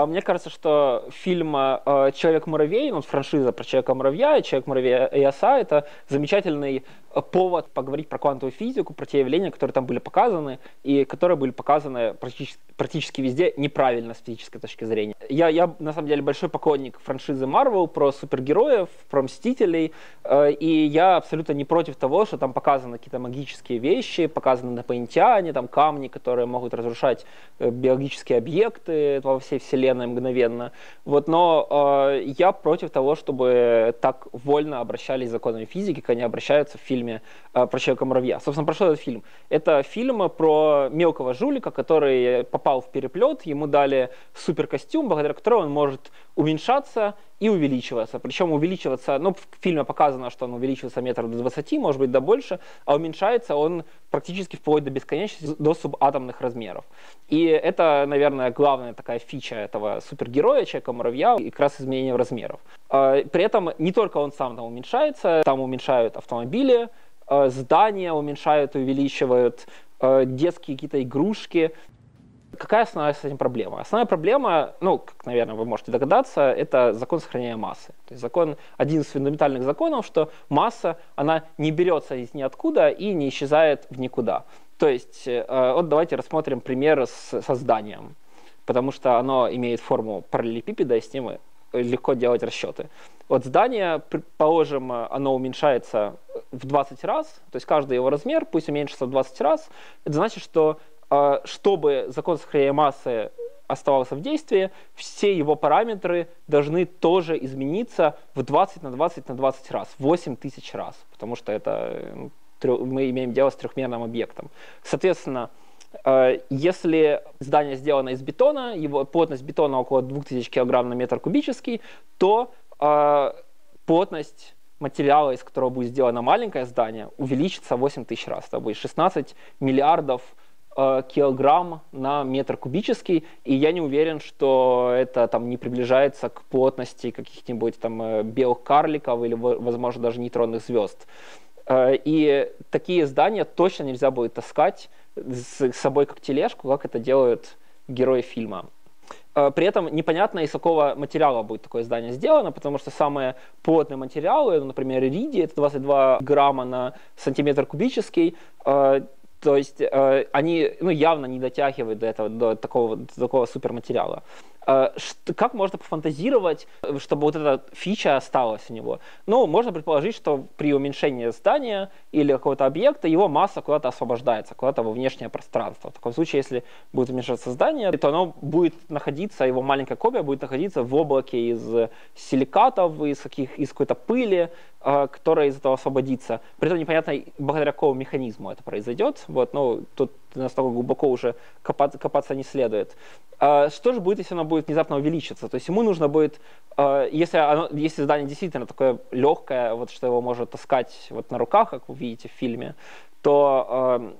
А мне кажется, что фильм э, «Человек-муравей», ну, франшиза про Человека-муравья и «Человек-муравей и оса» — это замечательный повод поговорить про квантовую физику, про те явления, которые там были показаны, и которые были показаны практически, практически везде неправильно с физической точки зрения. Я, я, на самом деле, большой поклонник франшизы Marvel про супергероев, про Мстителей, э, и я абсолютно не против того, что там показаны какие-то магические вещи, показаны инопланетяне, там камни, которые могут разрушать э, биологические объекты во всей вселенной мгновенно. Вот, но э, я против того, чтобы так вольно обращались законами физики, как они обращаются в фильме фильме э, про Человека-муравья. Собственно, про что этот фильм? Это фильм про мелкого жулика, который попал в переплет, ему дали суперкостюм, благодаря которому он может уменьшаться и увеличиваться. Причем увеличиваться, ну, в фильме показано, что он увеличивается метров до 20, может быть, до больше, а уменьшается он практически вплоть до бесконечности, до субатомных размеров. И это, наверное, главная такая фича этого супергероя, Человека-муравья, и как раз изменение размеров. А, при этом не только он сам там уменьшается, там уменьшают автомобили, а, здания уменьшают, увеличивают, а, детские какие-то игрушки. Какая основная с этим проблема? Основная проблема, ну, как, наверное, вы можете догадаться, это закон сохранения массы. То есть закон, один из фундаментальных законов, что масса, она не берется из ниоткуда и не исчезает в никуда. То есть, э, вот давайте рассмотрим пример с, со зданием, потому что оно имеет форму параллелепипеда, и с ним легко делать расчеты. Вот здание, предположим, оно уменьшается в 20 раз, то есть каждый его размер, пусть уменьшится в 20 раз, это значит, что чтобы закон сохранения массы оставался в действии, все его параметры должны тоже измениться в 20 на 20 на 20 раз, 8 тысяч раз, потому что это мы имеем дело с трехмерным объектом. Соответственно, а, если здание сделано из бетона, его плотность бетона около 2000 кг на метр кубический, то а, плотность материала, из которого будет сделано маленькое здание, увеличится 8 тысяч раз. Это будет 16 миллиардов Э, килограмм на метр кубический, и я не уверен, что это там не приближается к плотности каких-нибудь там э, белых карликов или, возможно, даже нейтронных звезд. Э, и такие здания точно нельзя будет таскать с собой как тележку, как это делают герои фильма. При этом непонятно, из какого материала будет такое здание сделано, потому что самые плотные материалы, ну, например, иридий, это 22 грамма на сантиметр кубический, то есть э, они ну, явно не дотягивают до этого, до такого, до такого суперматериала. Э, как можно пофантазировать, чтобы вот эта фича осталась у него? Ну, можно предположить, что при уменьшении здания или какого-то объекта его масса куда-то освобождается, куда-то во внешнее пространство. В таком случае, если будет уменьшаться здание, то оно будет находиться, его маленькая копия будет находиться в облаке из силикатов, из, каких, из какой-то пыли, э, которая из этого освободится. При этом непонятно, благодаря какому механизму это произойдет. Вот, ну, тут настолько глубоко уже копаться, копаться не следует. А что же будет, если оно будет внезапно увеличиться? То есть ему нужно будет, а, если, оно, если здание действительно такое легкое, вот что его может таскать вот на руках, как вы видите в фильме, то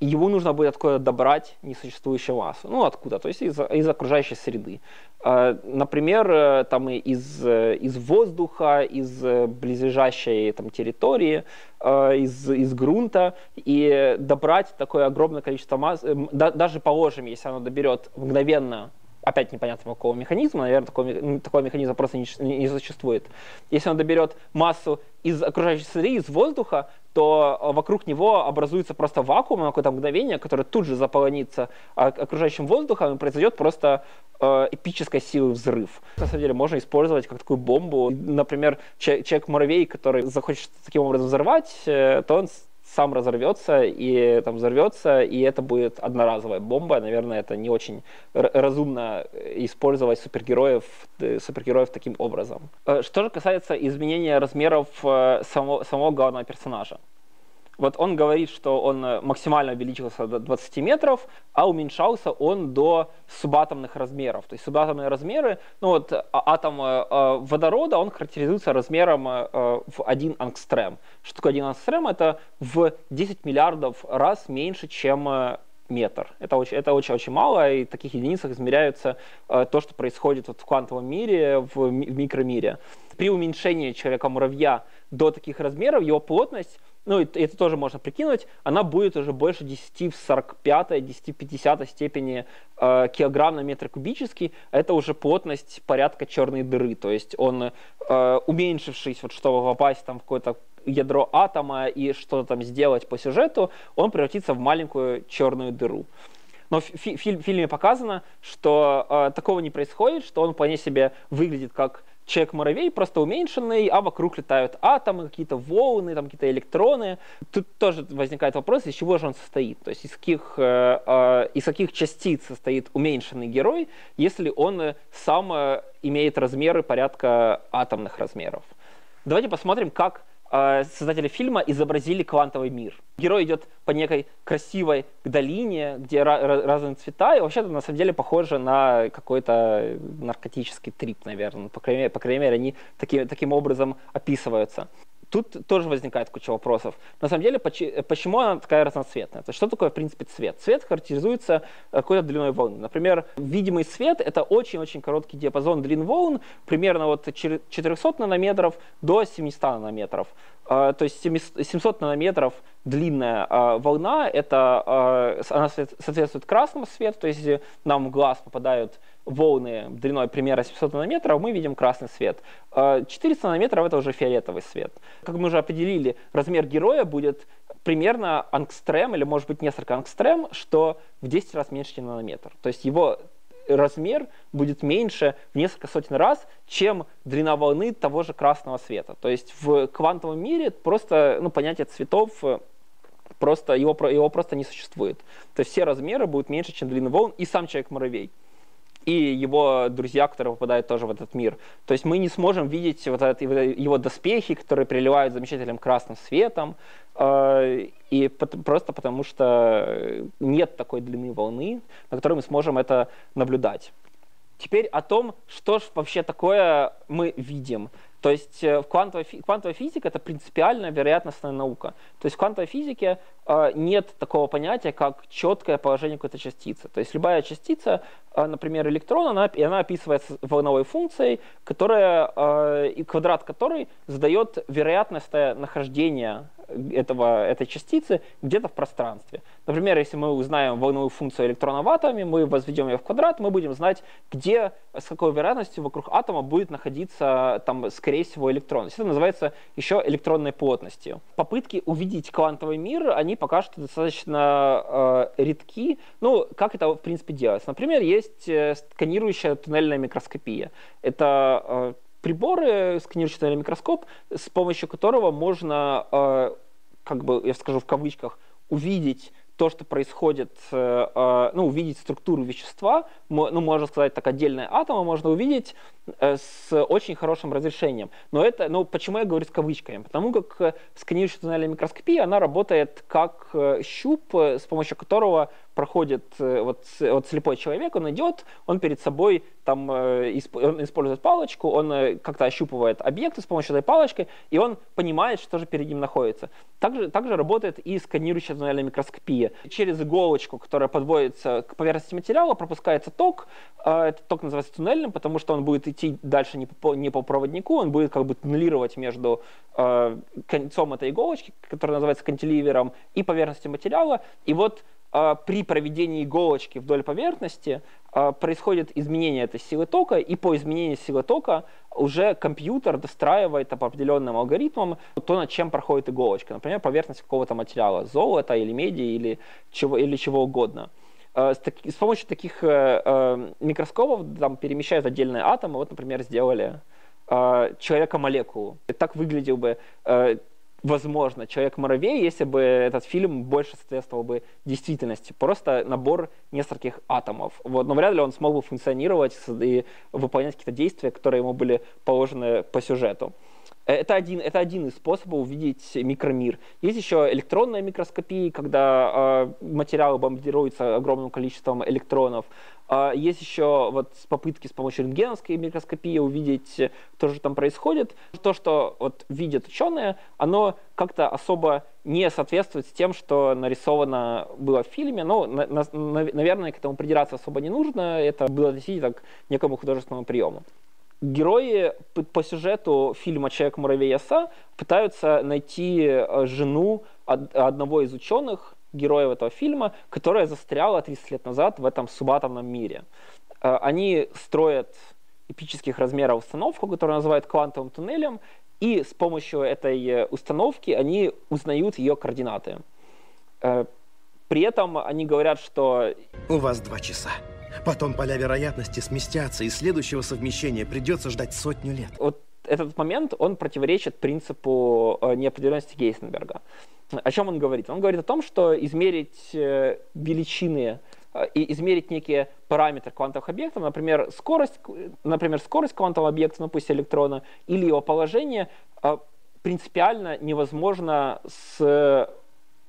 его нужно будет откуда добрать несуществующую массу. Ну, откуда? То есть из, из окружающей среды. А, например, э, там из, э, из воздуха, из э, близлежащей там, территории, из, из грунта. И добрать такое огромное количество массы, даже положим, если оно доберет мгновенно опять непонятно какого механизма, наверное, такого, такого механизма просто не, не существует. Если он доберет массу из окружающей среды, из воздуха, то э, вокруг него образуется просто вакуум на какое-то мгновение, которое тут же заполонится окружающим воздухом, и произойдет просто э, эпической силы взрыв. На самом деле можно использовать как такую бомбу. Например, человек-муравей, который захочет таким образом взорвать, э, то он сам разорвется и там взорвется, и это будет одноразовая бомба. Наверное, это не очень разумно использовать супергероев, э, супергероев таким образом. Э, что же касается изменения размеров э, самого, самого главного персонажа. Вот он говорит, что он максимально увеличился до 20 метров, а уменьшался он до субатомных размеров. То есть субатомные размеры, ну вот а, атом э, водорода, он характеризуется размером э, в 1 ангстрем. Что такое 1 ангстрем? Это в 10 миллиардов раз меньше, чем э, метр. Это очень, это очень, очень мало, и в таких единицах измеряются э, то, что происходит вот в квантовом мире, в, в микромире. При уменьшении человека-муравья до таких размеров его плотность ну это тоже можно прикинуть, она будет уже больше 10 в 45, 10 в 50 степени э, килограмм на метр кубический. Это уже плотность порядка черной дыры. То есть он, э, уменьшившись, вот, чтобы попасть там в какое-то ядро атома и что-то там сделать по сюжету, он превратится в маленькую черную дыру. Но в фи- фильме показано, что э, такого не происходит, что он вполне себе выглядит как человек-муравей, просто уменьшенный, а вокруг летают атомы, какие-то волны, там какие-то электроны. Тут тоже возникает вопрос, из чего же он состоит, то есть из каких, э, э, из каких частиц состоит уменьшенный герой, если он сам э, имеет размеры порядка атомных размеров. Давайте посмотрим, как Э, создатели фильма изобразили квантовый мир. Герой идет по некой красивой долине, где разные цвета, и вообще-то на самом деле похоже на какой-то наркотический трип, наверное. По крайней по крайней мере они таки, таким образом описываются тут тоже возникает куча вопросов. На самом деле, почему она такая разноцветная? То есть, что такое, в принципе, цвет? Цвет характеризуется какой-то длиной волны. Например, видимый свет — это очень-очень короткий диапазон длин волн, примерно от 400 нанометров до 700 нанометров. А, то есть 700 нанометров длинная а, волна, это, а, она соответствует красному свету, то есть нам в глаз попадают волны длиной примерно 700 нанометров, мы видим красный свет. 400 нанометров это уже фиолетовый свет. Как мы уже определили, размер героя будет примерно ангстрем, или может быть несколько ангстрем, что в 10 раз меньше, чем нанометр. То есть его размер будет меньше в несколько сотен раз, чем длина волны того же красного света. То есть в квантовом мире просто ну, понятие цветов э, просто его, его просто не существует. То есть все размеры будут меньше, чем длина волн, и сам человек-муравей и его друзья, которые попадают тоже в этот мир. То есть мы не сможем видеть вот этот, его доспехи, которые приливают замечательным красным светом, э, и просто потому что нет такой длины волны, на которой мы сможем это наблюдать. Теперь о том, что же вообще такое мы видим. То есть э, в квантовой, квантовая физика это принципиальная вероятностная наука. То есть в квантовой физике э, нет такого понятия, как четкое положение какой-то частицы. То есть любая частица, э, например, электрон, она, она описывается волновой функцией, которая, и квадрат которой задает вероятность нахождения этого, этой частицы где-то в пространстве. Например, если мы узнаем волновую функцию электрона в атоме, мы возведем ее в квадрат, мы будем знать, где, с какой вероятностью вокруг атома будет находиться, там, скорее всего, электрон. Это называется еще электронной плотностью. Попытки увидеть квантовый мир, они пока что достаточно э, редки. Ну, как это, в принципе, делается? Например, есть э, сканирующая туннельная микроскопия. Это э, приборы, сканирующий микроскоп, с помощью которого можно, э, как бы, я скажу в кавычках, увидеть то, что происходит, э, э, ну, увидеть структуру вещества, ну, можно сказать так, отдельные атомы можно увидеть с очень хорошим разрешением. Но это, ну, почему я говорю с кавычками? Потому как сканирующая туннельная микроскопия, она работает как щуп, с помощью которого проходит э, вот, вот слепой человек, он идет, он перед собой там э, он использует палочку, он э, как-то ощупывает объекты с помощью этой палочки, и он понимает, что же перед ним находится. Также, также работает и сканирующая туннельная микроскопия. Через иголочку, которая подводится к поверхности материала, пропускается ток. Этот ток называется туннельным, потому что он будет идти дальше не по, не по проводнику, он будет как бы туннелировать между концом этой иголочки, которая называется кантиливером, и поверхностью материала. И вот а, при проведении иголочки вдоль поверхности а, происходит изменение этой силы тока, и по изменению силы тока уже компьютер достраивает по определенным алгоритмам то, над чем проходит иголочка. Например, поверхность какого-то материала, золота или меди или чего, или чего угодно. А, с, с помощью таких э, э, микроскопов там, перемещают отдельные атомы. Вот, например, сделали э, человека-молекулу. Так выглядел бы э, возможно, Человек-муравей, если бы этот фильм больше соответствовал бы действительности. Просто набор нескольких атомов. Вот. Но вряд ли он смог бы функционировать и выполнять какие-то действия, которые ему были положены по сюжету. Это один, это один из способов увидеть микромир. Есть еще электронная микроскопия, когда э, материалы бомбардируются огромным количеством электронов. Э, есть еще вот попытки с помощью рентгеновской микроскопии увидеть то, что там происходит. То, что вот видят ученые, оно как-то особо не соответствует тем, что нарисовано было в фильме. Но, на, на, наверное, к этому придираться особо не нужно. Это было относительно к некому художественному приему. Герои по сюжету фильма «Человек-муравей Оса» пытаются найти э, жену одного из ученых, героев этого фильма, которая застряла 30 лет назад в этом субатомном мире. Э, они строят эпических размеров установку, которую называют квантовым туннелем, и с помощью этой э, установки они узнают ее координаты. При этом они говорят, что... У вас два часа. Потом поля вероятности сместятся, и следующего совмещения придется ждать сотню лет. Вот этот момент, он противоречит принципу э, неопределенности Гейсенберга. О чем он говорит? Он говорит о том, что измерить э, величины э, и измерить некие параметры квантовых объектов, например, скорость, например, скорость квантового объекта, ну пусть электрона, или его положение, принципиально невозможно с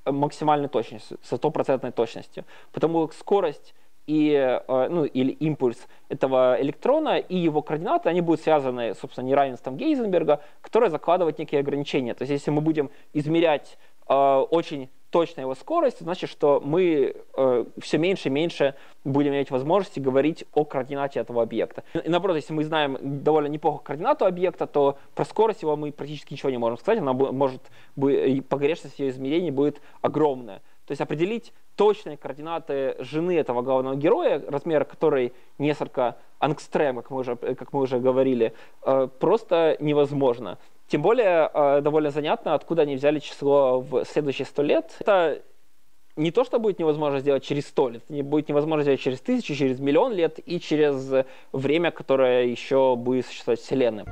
максимальной точностью, со стопроцентной точностью. Потому как скорость и, э, ну, или импульс этого электрона и его координаты, они будут связаны, собственно, неравенством Гейзенберга, которое закладывает некие ограничения. То есть если мы будем измерять э, очень точно его скорость, значит, что мы э, все меньше и меньше будем иметь возможности говорить о координате этого объекта. И наоборот, если мы знаем довольно неплохо координату объекта, то про скорость его мы практически ничего не можем сказать, она может, погрешность ее измерений будет огромная. То есть определить точные координаты жены этого главного героя, размер которой несколько ангстрем, как мы уже, как мы уже говорили, э, просто невозможно. Тем более э, довольно занятно, откуда они взяли число в следующие сто лет. Это не то, что будет невозможно сделать через сто лет, не будет невозможно сделать через тысячу, через миллион лет и через время, которое еще будет существовать Вселенной.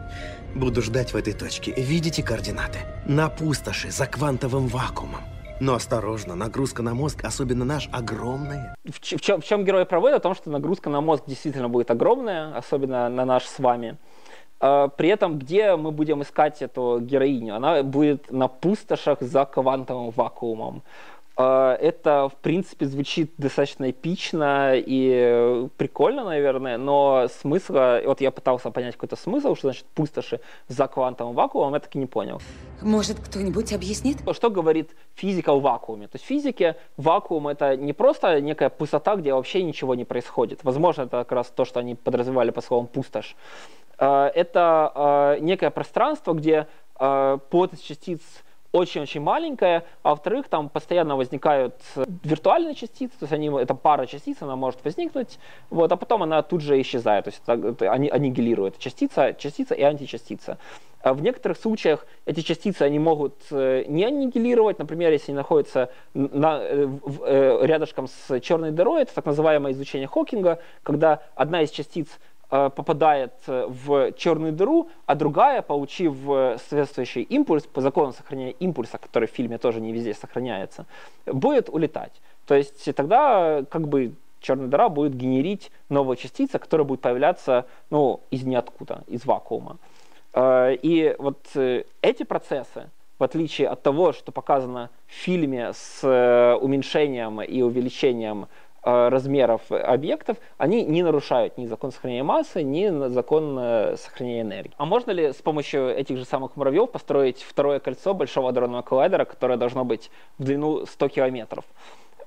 Буду ждать в этой точке. Видите координаты? На пустоши, за квантовым вакуумом. Но осторожно, нагрузка на мозг, особенно наш, огромная. В, в, чем, в чем герой проводит? О том, что нагрузка на мозг действительно будет огромная, особенно на наш с вами. А, при этом, где мы будем искать эту героиню? Она будет на пустошах за квантовым вакуумом. А, это, в принципе, звучит достаточно эпично и прикольно, наверное, но смысла... Вот я пытался понять какой-то смысл, что значит пустоши за квантовым вакуумом, я так и не понял. Может, кто-нибудь объяснит? Что говорит физика в вакууме? То есть в физике вакуум — это не просто некая пустота, где вообще ничего не происходит. Возможно, это как раз то, что они подразумевали по словам «пустошь». А, это а, некое пространство, где плотность частиц очень-очень маленькая, а во-вторых, там постоянно возникают виртуальные частицы, то есть они, это пара частиц, она может возникнуть, вот, а потом она тут же исчезает, то есть это, это они аннигилируют частица, частица и античастица. А в некоторых случаях эти частицы они могут э, не аннигилировать, например, если они находятся на, э, э, рядышком с черной дырой, это так называемое изучение Хокинга, когда одна из частиц Э, попадает э, в черную дыру, а другая, получив э, соответствующий импульс, по закону сохранения импульса, который в фильме тоже не везде сохраняется, будет улетать. То есть тогда как бы черная дыра будет генерить новые частицы, которые будут появляться ну, из ниоткуда, из вакуума. И вот эти процессы, в отличие от того, что показано в фильме с уменьшением и увеличением Э, размеров объектов, они не нарушают ни закон сохранения массы, ни закон э, сохранения энергии. А можно ли с помощью этих же самых муравьев построить второе кольцо Большого адронного коллайдера, которое должно быть в длину 100 километров?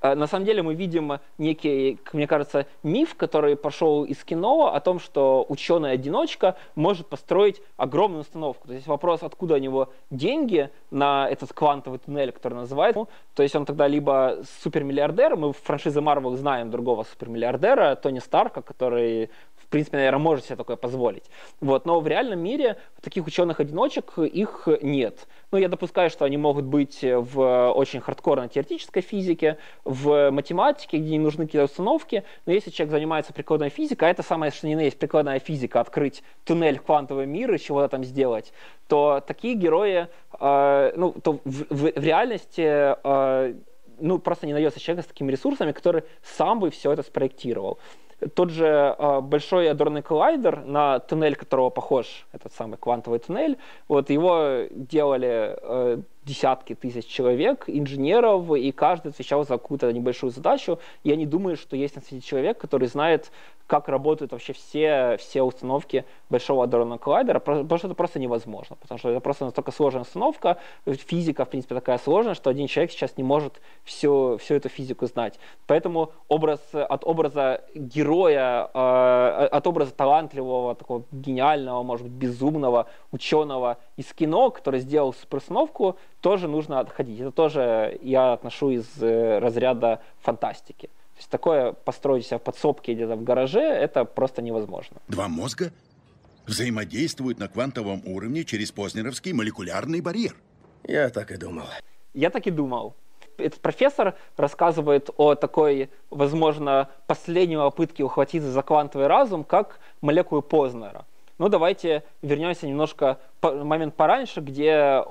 Э, на самом деле мы видим некий, как мне кажется, миф, который пошел из кино о том, что ученый-одиночка может построить огромную установку. То есть вопрос, откуда у него деньги на этот квантовый туннель, который называется. То есть он тогда либо супермиллиардер, мы в франшизе Marvel знаем другого супермиллиардера, Тони Старка, который принципе, наверное, может себе такое позволить. Вот. Но в реальном мире таких ученых-одиночек их нет. Ну, я допускаю, что они могут быть в очень хардкорной теоретической физике, в математике, где не нужны какие-то установки, но если человек занимается прикладной физикой, а это самое, что ни есть прикладная физика, открыть туннель в квантовый мир и чего-то там сделать, то такие герои, э, ну, то в, в, в реальности э, ну, просто не найдется человека с такими ресурсами, который сам бы все это спроектировал тот же э, большой адронный коллайдер, на туннель которого похож этот самый квантовый туннель, вот его делали э, десятки тысяч человек, инженеров, и каждый отвечал за какую-то небольшую задачу. Я не думаю, что есть на свете человек, который знает, как работают вообще все, все установки Большого адронного коллайдера, потому что это просто невозможно, потому что это просто настолько сложная установка, физика, в принципе, такая сложная, что один человек сейчас не может всю, всю эту физику знать. Поэтому образ, от образа героя, э, от образа талантливого, такого гениального, может быть, безумного ученого из кино, который сделал суперустановку, тоже нужно отходить. Это тоже я отношу из э, разряда фантастики. То есть такое построить себя в подсобке где-то в гараже, это просто невозможно. Два мозга взаимодействуют на квантовом уровне через познеровский молекулярный барьер. Я так и думал. Я так и думал. Этот профессор рассказывает о такой, возможно, последней попытке ухватиться за квантовый разум, как молекулы Познера. Ну, давайте вернемся немножко момент пораньше, где,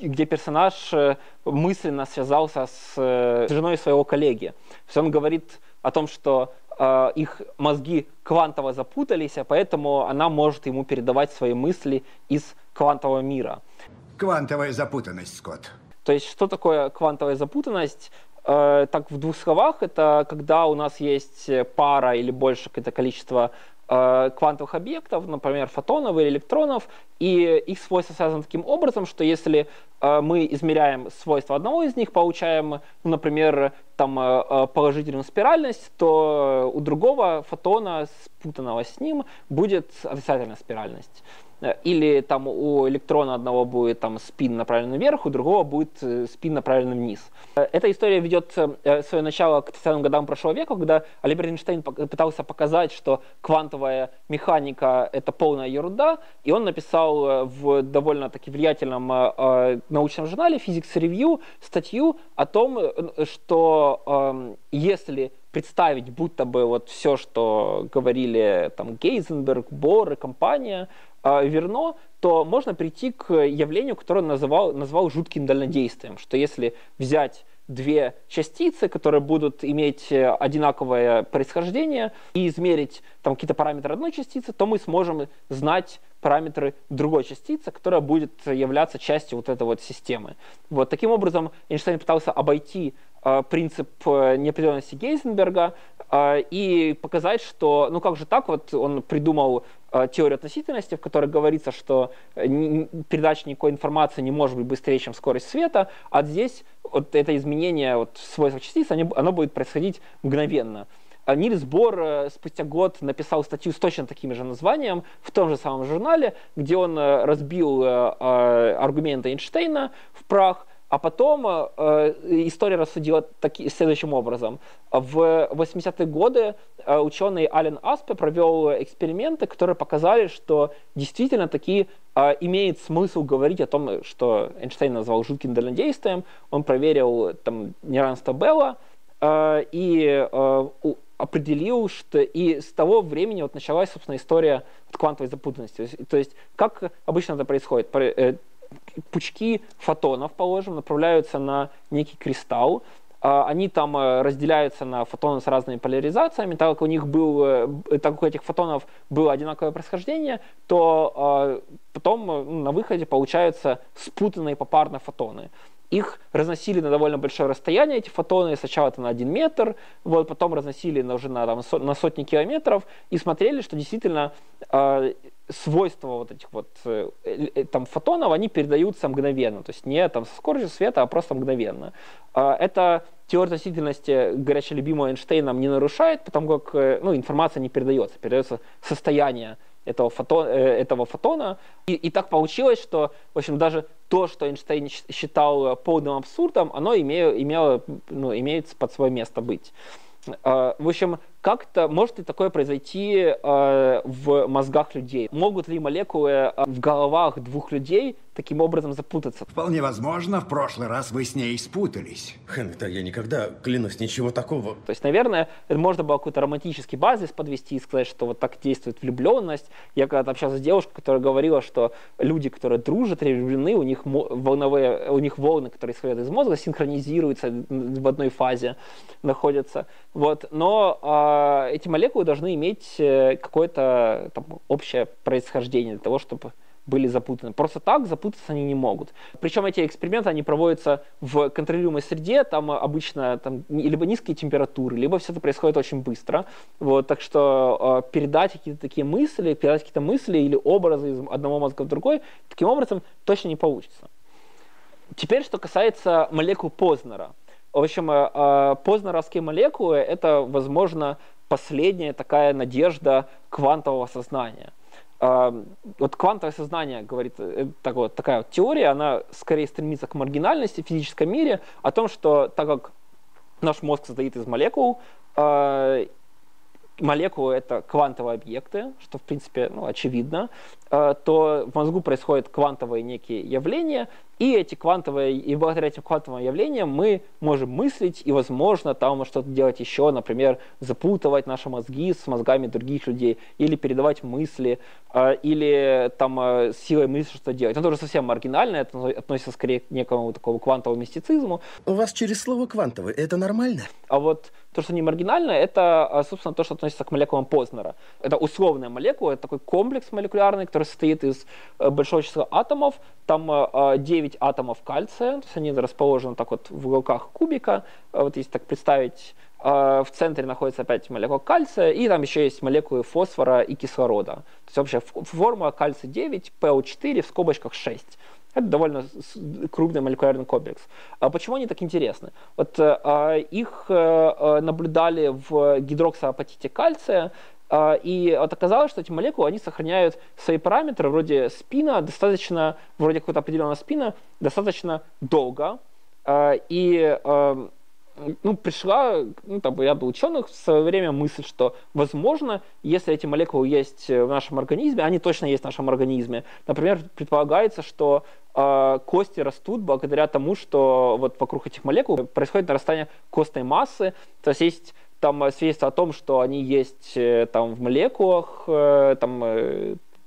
где персонаж э, мысленно связался с э, женой своего коллеги. То есть он говорит о том, что э, их мозги квантово запутались, а поэтому она может ему передавать свои мысли из квантового мира. Квантовая запутанность, Скотт. То есть что такое квантовая запутанность? Э, так, в двух словах, это когда у нас есть пара или больше какое-то количество квантовых объектов, например, фотонов или электронов, и их свойства связаны таким образом, что если э, мы измеряем свойства одного из них, получаем, ну, например, там, э, положительную спиральность, то у другого фотона, спутанного с ним, будет отрицательная спиральность. Э, или там у электрона одного будет там спин направлен вверх, у другого будет э, спин направлен вниз. Э, эта история ведет свое начало к 30-м годам прошлого века, когда Альберт Эйнштейн пытался показать, что квантовая механика — это полная ерунда, и он написал в довольно-таки влиятельном научном журнале Physics Review статью о том, что эм, если представить, будто бы вот все, что говорили там Гейзенберг, Бор и компания, верно, то можно прийти к явлению, которое он называл, назвал жутким дальнодействием, что если взять две частицы, которые будут иметь э, одинаковое происхождение, и измерить там какие-то параметры одной частицы, то мы сможем знать параметры другой частицы, которая будет являться частью вот этой вот системы. Вот таким образом Эйнштейн пытался обойти Э, принцип э, неопределенности Гейзенберга э, и показать, что, ну как же так, вот он придумал теорию относительности, в которой говорится, что передача никакой информации не может быть быстрее, чем скорость света, а здесь вот это изменение вот, свойств частиц, оно будет происходить мгновенно. А Нильс Бор спустя год написал статью с точно таким же названием в том же самом журнале, где он разбил аргументы Эйнштейна в прах, а потом э, история рассудила таки, следующим образом. В 80-е годы э, ученый Ален Аспе провел эксперименты, которые показали, что действительно таки э, имеет смысл говорить о том, что Эйнштейн назвал жутким дальнодействием. Он проверил там, неравенство Белла э, и э, определил, что и с того времени вот началась, собственно, история квантовой запутанности. То есть, как обычно это происходит? Э, пучки фотонов, положим, направляются на некий кристалл, а, они там э, разделяются на фотоны с разными поляризациями, так как у них был, э, так как у этих фотонов было одинаковое происхождение, то а, потом э, ну, на выходе получаются спутанные попарно фотоны. Их разносили на довольно большое расстояние, эти фотоны, сначала это на один метр, вот, потом разносили на, уже на, там, со, на сотни километров и смотрели, что действительно э, свойства вот этих вот э, э, там фотонов, они передаются мгновенно, то есть не там со скоростью света, а просто мгновенно. Э, это теория относительности, горячо любимого Эйнштейном, не нарушает, потому как э, ну, информация не передается, передается состояние этого, фотон, э, этого фотона. И, и так получилось, что, в общем, даже то, что Эйнштейн считал полным абсурдом, оно имело, имело, ну, имеет под свое место быть. Э, в общем, как-то может ли такое произойти э, в мозгах людей? Могут ли молекулы э, в головах двух людей таким образом запутаться? Вполне возможно, в прошлый раз вы с ней спутались. Хэнк, да я никогда, клянусь, ничего такого. То есть, наверное, это можно было какой-то романтический базис подвести и сказать, что вот так действует влюбленность. Я когда-то общался с девушкой, которая говорила, что люди, которые дружат или влюблены, у них волновые, у них волны, которые исходят из мозга, синхронизируются в одной фазе, находятся. Вот. Но э, эти молекулы должны иметь э, какое-то там, общее происхождение для того, чтобы были запутаны. Просто так запутаться они не могут. Причем эти эксперименты, они проводятся в контролируемой среде, там обычно там, либо низкие температуры, либо все это происходит очень быстро. Вот, так что э, передать какие-то такие мысли, передать какие-то мысли или образы из одного мозга в другой, таким образом точно не получится. Теперь, что касается молекул Познера. В общем, э, э, познеровские молекулы — это, возможно, последняя такая надежда квантового сознания. Э, вот квантовое сознание, говорит, так вот, такая вот теория, она скорее стремится к маргинальности в физическом мире, о том, что так как наш мозг состоит из молекул, молекулы — это квантовые объекты, что, в принципе, ну, очевидно, то в мозгу происходят квантовые некие явления, и эти квантовые, и благодаря этим квантовым явлениям мы можем мыслить и, возможно, там что-то делать еще, например, запутывать наши мозги с мозгами других людей, или передавать мысли, э, или там э, силой мысли что-то делать. Это тоже совсем маргинально, это относится скорее к некому такому квантовому мистицизму. У вас через слово «квантовый» это нормально? А вот то, что не маргинально, это, э, собственно, то, что относится к молекулам Познера. Это условная молекула, это такой комплекс молекулярный, который состоит из большого числа атомов, там 9 атомов кальция, то есть они расположены так вот в уголках кубика. А вот если так представить, в центре находится опять молекула кальция, и там еще есть молекулы фосфора и кислорода. То есть общая формула кальция 9, ПО4 в скобочках 6. Это довольно крупный молекулярный комплекс. А почему они так интересны? Вот э, их э, наблюдали в гидроксоапатите кальция, а, и вот оказалось, что эти молекулы, они сохраняют свои параметры вроде спина достаточно, вроде какого-то определенного спина, достаточно долго. А, и а, ну, пришла ну, там, ряду ученых в свое время мысль, что, возможно, если эти молекулы есть в нашем организме, они точно есть в нашем организме. Например, предполагается, что э, кости растут благодаря тому, что вот вокруг этих молекул происходит нарастание костной массы. То есть есть там э, свидетельство о том, что они есть э, там в молекулах, э, там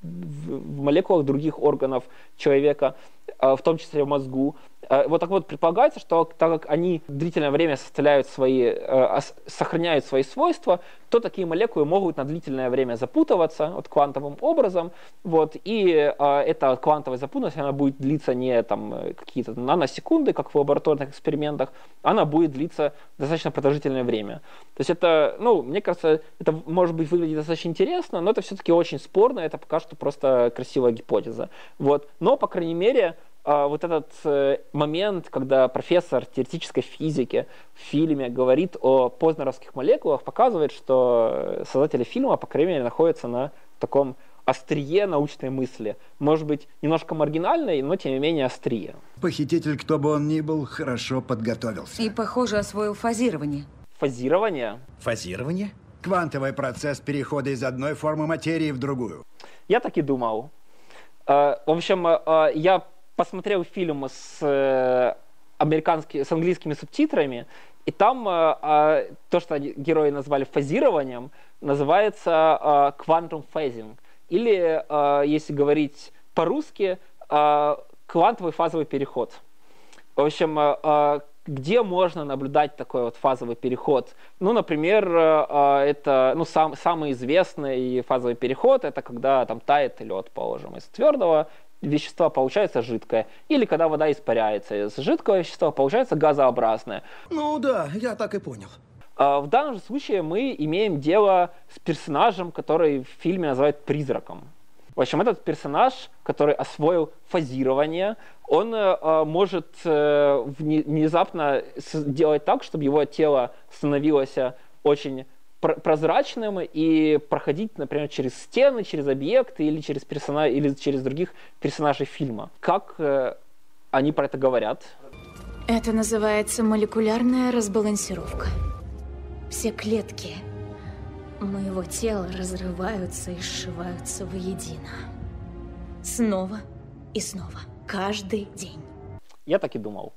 в молекулах других органов человека, в том числе в мозгу. Э, вот так вот предполагается, что так как они длительное время составляют свои, э, сохраняют свои свойства, то такие молекулы могут на длительное время запутываться вот, квантовым образом. Вот, и э, эта квантовая запутанность она будет длиться не там, какие-то наносекунды, как в лабораторных экспериментах, она будет длиться достаточно продолжительное время. То есть это, ну, мне кажется, это может быть выглядит достаточно интересно, но это все-таки очень спорно, это пока что просто красивая гипотеза. Вот. Но, по крайней мере, вот этот э, момент, когда профессор теоретической физики в фильме говорит о познеровских молекулах, показывает, что создатели фильма, по крайней мере, находятся на таком острие научной мысли. Может быть, немножко маргинальной, но тем не менее острие. Похититель, кто бы он ни был, хорошо подготовился. И, похоже, освоил фазирование. Фазирование? Фазирование? Квантовый процесс перехода из одной формы материи в другую. Я так и думал. А, в общем, а, я посмотрел фильм с, э, американскими, с английскими субтитрами, и там э, э, то, что герои назвали фазированием, называется э, quantum. Или, э, если говорить по-русски, э, квантовый фазовый переход. В общем, э, э где можно наблюдать такой вот фазовый переход? Ну, например, э, э, это ну, сам, самый известный фазовый переход, это когда там тает лед, положим, из твердого вещества получается жидкое. Или когда вода испаряется из жидкого вещества, получается газообразное. Ну да, я так и понял. А, в данном случае мы имеем дело с персонажем, который в фильме называют призраком. В общем, этот персонаж, который освоил фазирование, он э, может э, внезапно сделать так, чтобы его тело становилось очень прозрачным и проходить, например, через стены, через объекты или через персона или через других персонажей фильма. Как э, они про это говорят? Это называется молекулярная разбалансировка. Все клетки моего тела разрываются и сшиваются воедино. Снова и снова. Каждый день. Я так и думал.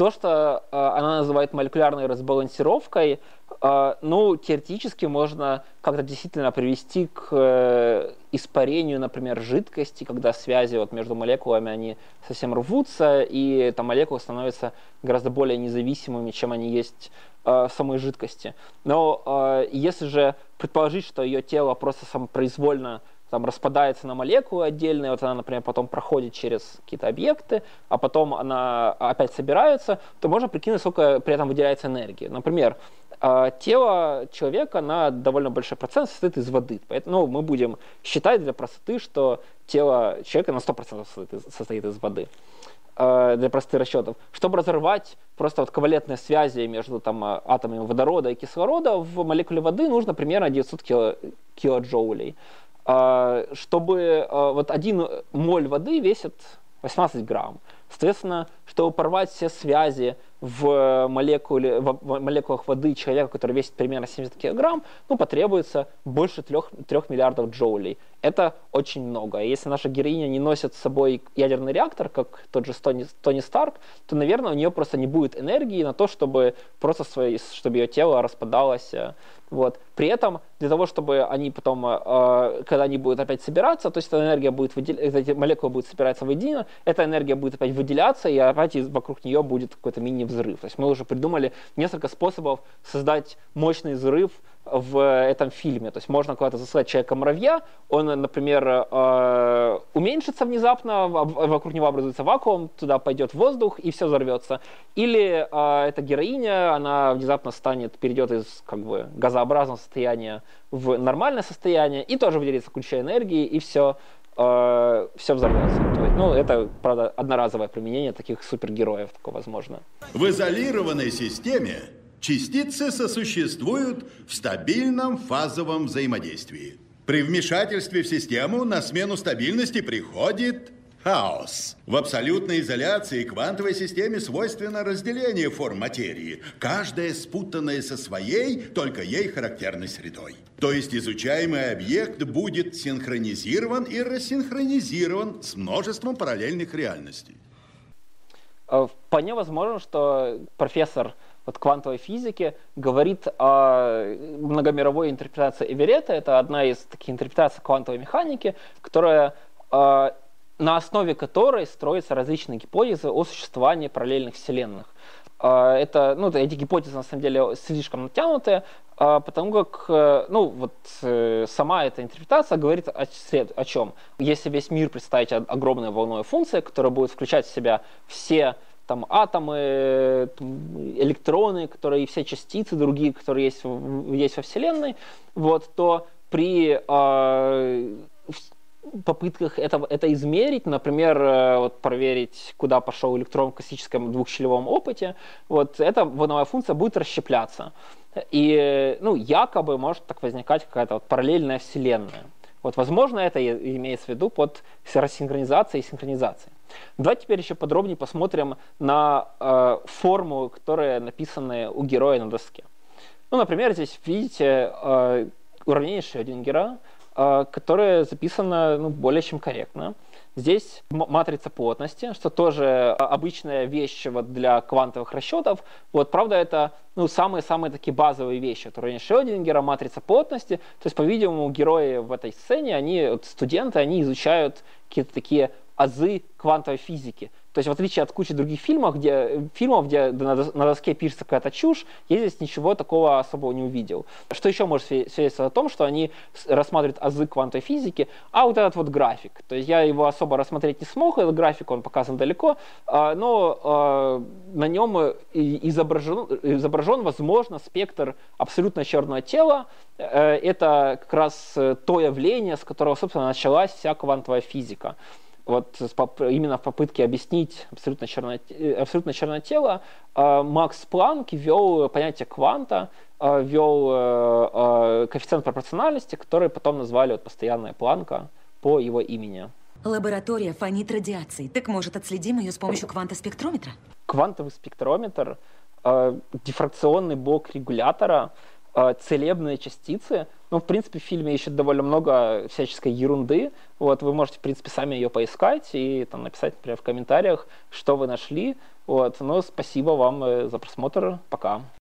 То, что э, она называет молекулярной разбалансировкой, э, ну, теоретически можно как-то действительно привести к э, испарению, например, жидкости, когда связи вот между молекулами, они совсем рвутся, и там молекулы становятся гораздо более независимыми, чем они есть э, в самой жидкости. Но э, если же предположить, что ее тело просто самопроизвольно там распадается на молекулы отдельные, вот она, например, потом проходит через какие-то объекты, а потом она опять собирается, то можно прикинуть, сколько при этом выделяется энергии. Например, а, тело человека на довольно большой процент состоит из воды. Поэтому ну, мы будем считать для простоты, что тело человека на 100% состоит состоит из воды а, для простых расчетов. Чтобы разорвать просто вот ковалентные связи между там, атомами водорода и кислорода в молекуле воды нужно примерно 900 кило, килоджоулей. А, чтобы вот один моль воды весит 18 грамм. Соответственно, чтобы порвать все связи в, молекуле, в молекулах воды человека, который весит примерно 70 килограмм, ну, потребуется больше 3, 3 миллиардов джоулей. Это очень много. Если наша героиня не носит с собой ядерный реактор, как тот же Тони, Тони Старк, то, наверное, у нее просто не будет энергии на то, чтобы просто свои, чтобы ее тело распадалось. Э, вот. При этом для того, чтобы они потом, э, когда они будут опять собираться, то есть эта энергия будет выделяться, эти молекулы будут собираться воедино, эта энергия будет опять выделяться, и опять вокруг нее будет какой-то мини-взрыв. То есть мы уже придумали несколько способов создать мощный взрыв в этом фильме. То есть можно куда-то засылать человека-муравья, он, например, э, уменьшится внезапно, вокруг него образуется вакуум, туда пойдет воздух и все взорвется. Или э, эта героиня, она внезапно станет, перейдет из как бы газообразного состояния в нормальное состояние и тоже выделится куча энергии и все э, все взорвется. Ну, это, правда, одноразовое применение таких супергероев, такое возможно. В изолированной системе частицы сосуществуют в стабильном фазовом взаимодействии. При вмешательстве в систему на смену стабильности приходит хаос. В абсолютной изоляции квантовой системе свойственно разделение форм материи, каждая спутанная со своей, только ей характерной средой. То есть изучаемый объект будет синхронизирован и рассинхронизирован с множеством параллельных реальностей. Э, вполне возможно, что профессор вот квантовой физики говорит о многомировой интерпретации Эверетта. Это одна из таких интерпретаций квантовой механики, которая э, на основе которой строятся различные гипотезы о существовании параллельных вселенных. Э, это, ну, эти гипотезы на самом деле слишком натянутые, э, потому как ну, вот, сама эта интерпретация говорит о, о чем. Если весь мир представить огромной волной функции, которая будет включать в себя все там атомы, электроны, которые и все частицы другие, которые есть, есть во Вселенной, вот, то при э, попытках это, это измерить, например, э, вот проверить, куда пошел электрон в классическом двухщелевом опыте, вот эта волновая функция будет расщепляться. И, ну, якобы может так возникать какая-то вот параллельная вселенная. Вот, возможно, это имеется в виду под рассинхронизацией и синхронизацией. Давайте теперь еще подробнее посмотрим на э, форму, которая написана у героя на доске. Ну, например, здесь видите э, уравнение Шрёдингера, которое записано ну, более чем корректно. Здесь матрица плотности, что тоже обычная вещь вот для квантовых расчетов. Вот, правда, это ну, самые-самые такие базовые вещи. Это уравнение Шрёдингера, матрица плотности. То есть, по-видимому, герои в этой сцене, они, студенты, они изучают какие-то такие азы квантовой физики. То есть в отличие от кучи других фильмов, где, фильмов, где на доске пишется какая-то чушь, я здесь ничего такого особого не увидел. Что еще может свидетельствовать о том, что они рассматривают азы квантовой физики, а вот этот вот график. То есть я его особо рассмотреть не смог, этот график, он показан далеко, а, но а, на нем изображен, изображен, возможно, спектр абсолютно черного тела. Э, это как раз то явление, с которого, собственно, началась вся квантовая физика вот именно в попытке объяснить абсолютно черное, абсолютно черное тело, а, Макс Планк ввел понятие кванта, ввел э, а, коэффициент пропорциональности, который потом назвали вот постоянная планка по его имени. Лаборатория фонит радиацией. Так может отследим ее с помощью квантоспектрометра? Квантовый спектрометр, дифракционный блок регулятора – Э, целебные частицы. Ну, в принципе, в фильме еще довольно много всяческой ерунды. Вот, вы можете, в принципе, сами ее поискать и там написать, например, в комментариях, что вы нашли. Вот, ну, спасибо вам э, за просмотр. Пока.